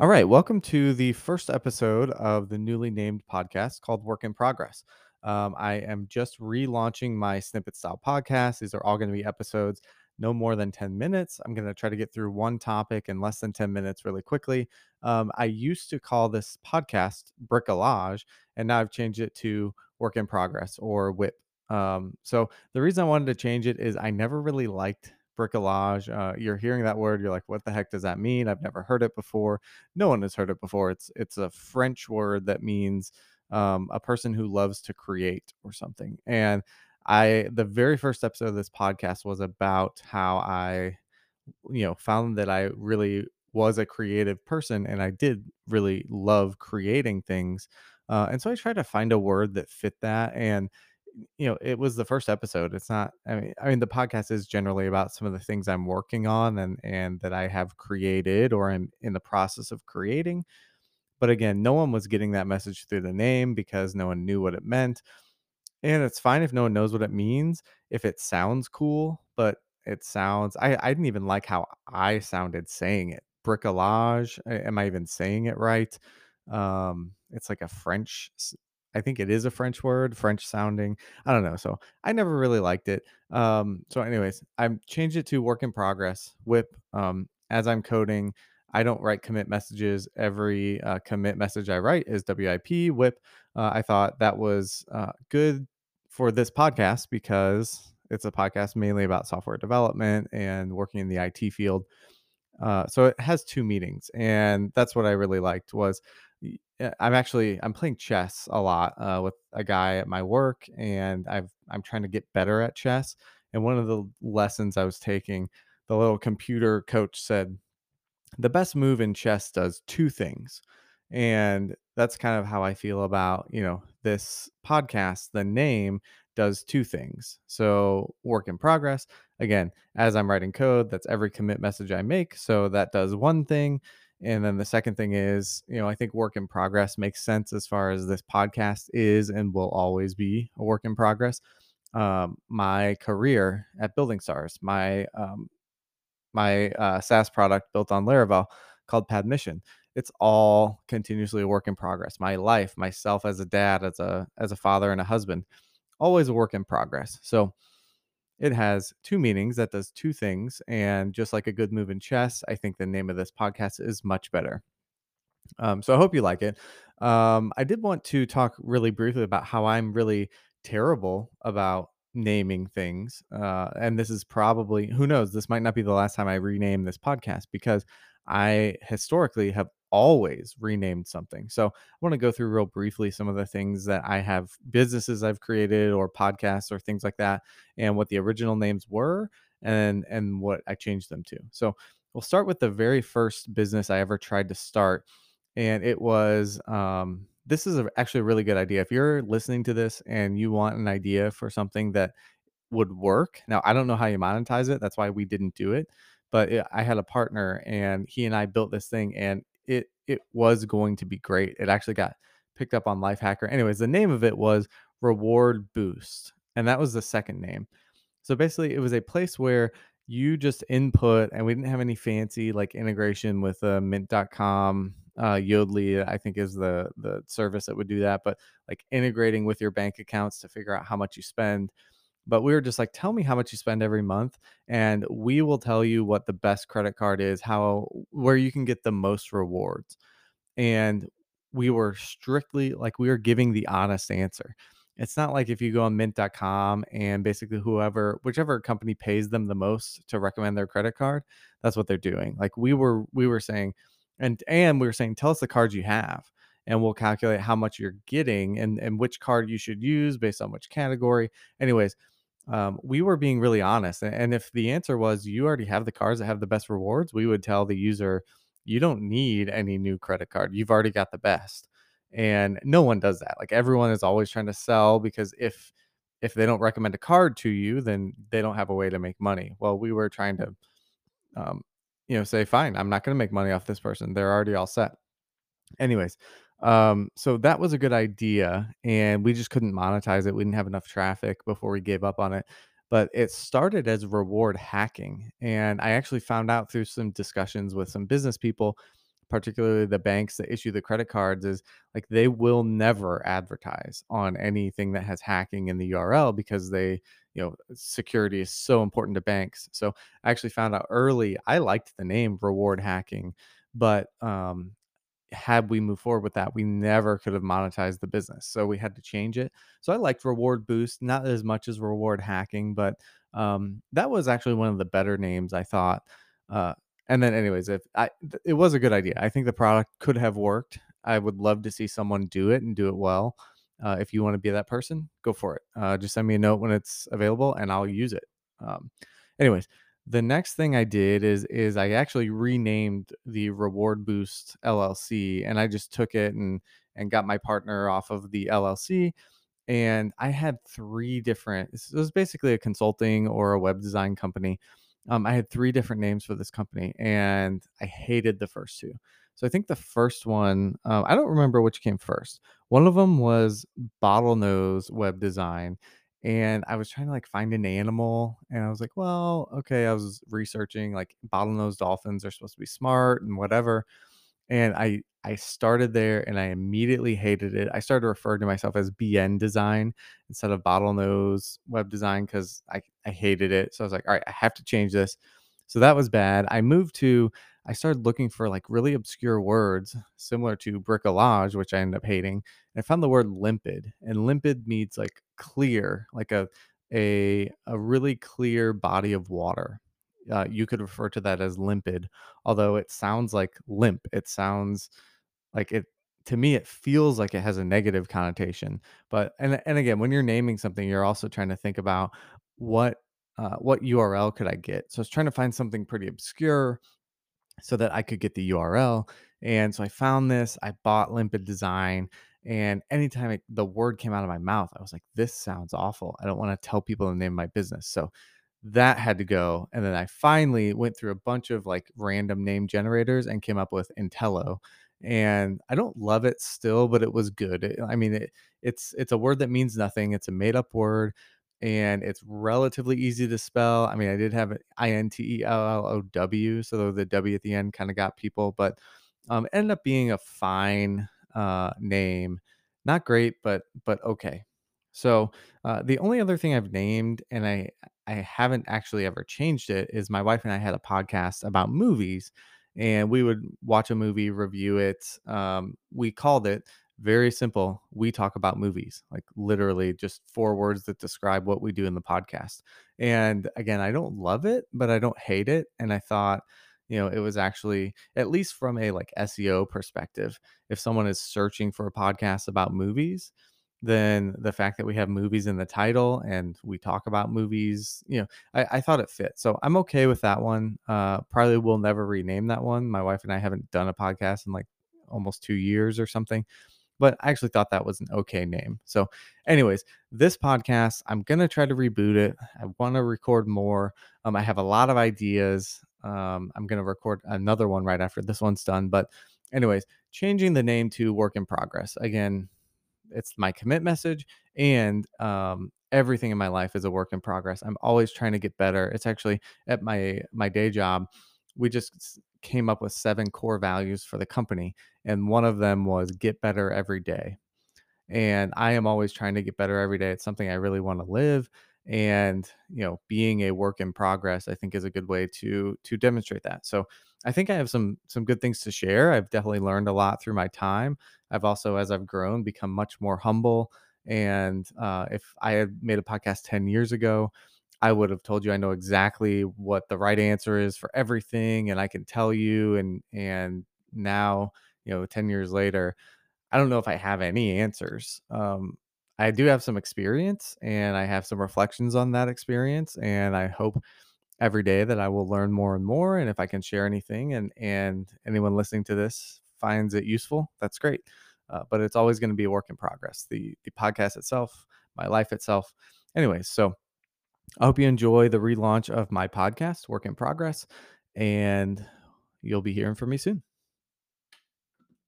All right, welcome to the first episode of the newly named podcast called Work in Progress. Um, I am just relaunching my snippet style podcast. These are all going to be episodes no more than 10 minutes. I'm going to try to get through one topic in less than 10 minutes really quickly. Um, I used to call this podcast Bricolage, and now I've changed it to Work in Progress or WHIP. Um, so the reason I wanted to change it is I never really liked bricolage. Uh, you're hearing that word, you're like, what the heck does that mean? I've never heard it before. No one has heard it before. It's it's a French word that means um, a person who loves to create or something. And I the very first episode of this podcast was about how I, you know, found that I really was a creative person and I did really love creating things. Uh, and so I tried to find a word that fit that. And you know, it was the first episode. It's not I mean I mean the podcast is generally about some of the things I'm working on and and that I have created or I'm in the process of creating. But again, no one was getting that message through the name because no one knew what it meant. And it's fine if no one knows what it means, if it sounds cool, but it sounds I I didn't even like how I sounded saying it. Bricolage, am I even saying it right? Um, it's like a French I think it is a French word, French sounding. I don't know, so I never really liked it. Um, so anyways, I'm changed it to work in progress, WHIP. Um, as I'm coding, I don't write commit messages. Every uh, commit message I write is WIP, WHIP. Uh, I thought that was uh, good for this podcast because it's a podcast mainly about software development and working in the IT field. Uh, so it has two meetings, and that's what I really liked was I'm actually I'm playing chess a lot uh, with a guy at my work, and I've I'm trying to get better at chess. And one of the lessons I was taking, the little computer coach said, the best move in chess does two things. And that's kind of how I feel about, you know, this podcast. The name does two things. So, work in progress. Again, as I'm writing code, that's every commit message I make. So, that does one thing. And then the second thing is, you know, I think work in progress makes sense as far as this podcast is and will always be a work in progress. Um, my career at Building Stars, my um, my uh, SaaS product built on Laravel called Padmission. It's all continuously a work in progress. My life, myself as a dad, as a as a father and a husband, always a work in progress. So it has two meanings that does two things. And just like a good move in chess, I think the name of this podcast is much better. Um, so I hope you like it. Um, I did want to talk really briefly about how I'm really terrible about naming things. Uh, and this is probably, who knows, this might not be the last time I rename this podcast because I historically have always renamed something. So I want to go through real briefly some of the things that I have businesses I've created or podcasts or things like that and what the original names were and and what I changed them to. So we'll start with the very first business I ever tried to start and it was um this is a, actually a really good idea if you're listening to this and you want an idea for something that would work now i don't know how you monetize it that's why we didn't do it but it, i had a partner and he and i built this thing and it it was going to be great it actually got picked up on lifehacker anyways the name of it was reward boost and that was the second name so basically it was a place where you just input and we didn't have any fancy like integration with uh, mint.com uh, Yodlee, I think, is the the service that would do that. But like integrating with your bank accounts to figure out how much you spend. But we were just like, tell me how much you spend every month, and we will tell you what the best credit card is, how where you can get the most rewards. And we were strictly like we were giving the honest answer. It's not like if you go on mint.com and basically whoever whichever company pays them the most to recommend their credit card, that's what they're doing. Like we were we were saying and and we were saying tell us the cards you have and we'll calculate how much you're getting and and which card you should use based on which category. Anyways, um, we were being really honest. And, if the answer was you already have the cards that have the best rewards, we would tell the user you don't need any new credit card. You've already got the best. And no one does that. Like everyone is always trying to sell because if if they don't recommend a card to you, then they don't have a way to make money. Well, we were trying to um, you know, say, fine, I'm not going to make money off this person. They're already all set. Anyways, um, so that was a good idea, and we just couldn't monetize it. We didn't have enough traffic before we gave up on it. But it started as reward hacking. And I actually found out through some discussions with some business people particularly the banks that issue the credit cards, is like they will never advertise on anything that has hacking in the URL because they, you know, security is so important to banks. So I actually found out early I liked the name reward hacking, but um, had we moved forward with that, we never could have monetized the business. So we had to change it. So I liked Reward Boost, not as much as Reward Hacking, but um, that was actually one of the better names I thought. Uh, and then, anyways, if I, it was a good idea. I think the product could have worked. I would love to see someone do it and do it well. Uh, if you want to be that person, go for it. Uh, just send me a note when it's available, and I'll use it. Um, anyways, the next thing I did is is I actually renamed the Reward Boost LLC and I just took it and and got my partner off of the LLC and I had 3 different this was basically a consulting or a web design company. Um, I had 3 different names for this company and I hated the first 2. So I think the first one, uh, I don't remember which came first. One of them was Bottlenose Web Design and I was trying to like find an animal, and I was like, well, okay. I was researching like bottlenose dolphins are supposed to be smart and whatever. And I I started there and I immediately hated it. I started referring to myself as BN design instead of bottlenose web design because I, I hated it. So I was like, all right, I have to change this. So that was bad. I moved to I started looking for like really obscure words similar to bricolage, which I ended up hating. And I found the word limpid, and limpid means like clear, like a a a really clear body of water. Uh, you could refer to that as limpid, although it sounds like limp. It sounds like it to me it feels like it has a negative connotation. But and and again, when you're naming something, you're also trying to think about what uh, what URL could I get? So I was trying to find something pretty obscure so that I could get the URL. And so I found this, I bought Limpid Design, and anytime it, the word came out of my mouth, I was like, this sounds awful. I don't want to tell people the name of my business. So that had to go. And then I finally went through a bunch of like random name generators and came up with Intellow. And I don't love it still, but it was good. I mean, it, it's it's a word that means nothing. It's a made up word and it's relatively easy to spell. I mean, I did have I N T E L L O W, so the W at the end kind of got people, but um, ended up being a fine uh, name. Not great, but but okay. So uh, the only other thing I've named, and I I haven't actually ever changed it, is my wife and I had a podcast about movies, and we would watch a movie, review it. Um, we called it very simple. We talk about movies, like literally just four words that describe what we do in the podcast. And again, I don't love it, but I don't hate it. And I thought, you know, it was actually, at least from a like SEO perspective, if someone is searching for a podcast about movies, then the fact that we have movies in the title and we talk about movies, you know, I, I thought it fit. So I'm okay with that one. Uh, probably will never rename that one. My wife and I haven't done a podcast in like almost two years or something but I actually thought that was an okay name. So, anyways, this podcast, I'm going to try to reboot it. I want to record more. Um, I have a lot of ideas. Um, I'm going to record another one right after this one's done. But, anyways, changing the name to work in progress. Again, it's my commit message and um, everything in my life is a work in progress i'm always trying to get better it's actually at my my day job we just came up with seven core values for the company and one of them was get better every day and i am always trying to get better every day it's something i really want to live and you know being a work in progress i think is a good way to to demonstrate that so i think i have some some good things to share i've definitely learned a lot through my time i've also as i've grown become much more humble and uh, if i had made a podcast 10 years ago I would have told you I know exactly what the right answer is for everything and I can tell you and and now, you know, 10 years later, I don't know if I have any answers. Um I do have some experience and I have some reflections on that experience and I hope every day that I will learn more and more and if I can share anything and and anyone listening to this finds it useful, that's great. Uh, but it's always going to be a work in progress. The the podcast itself, my life itself. Anyways, so I hope you enjoy the relaunch of my podcast, Work in Progress, and you'll be hearing from me soon.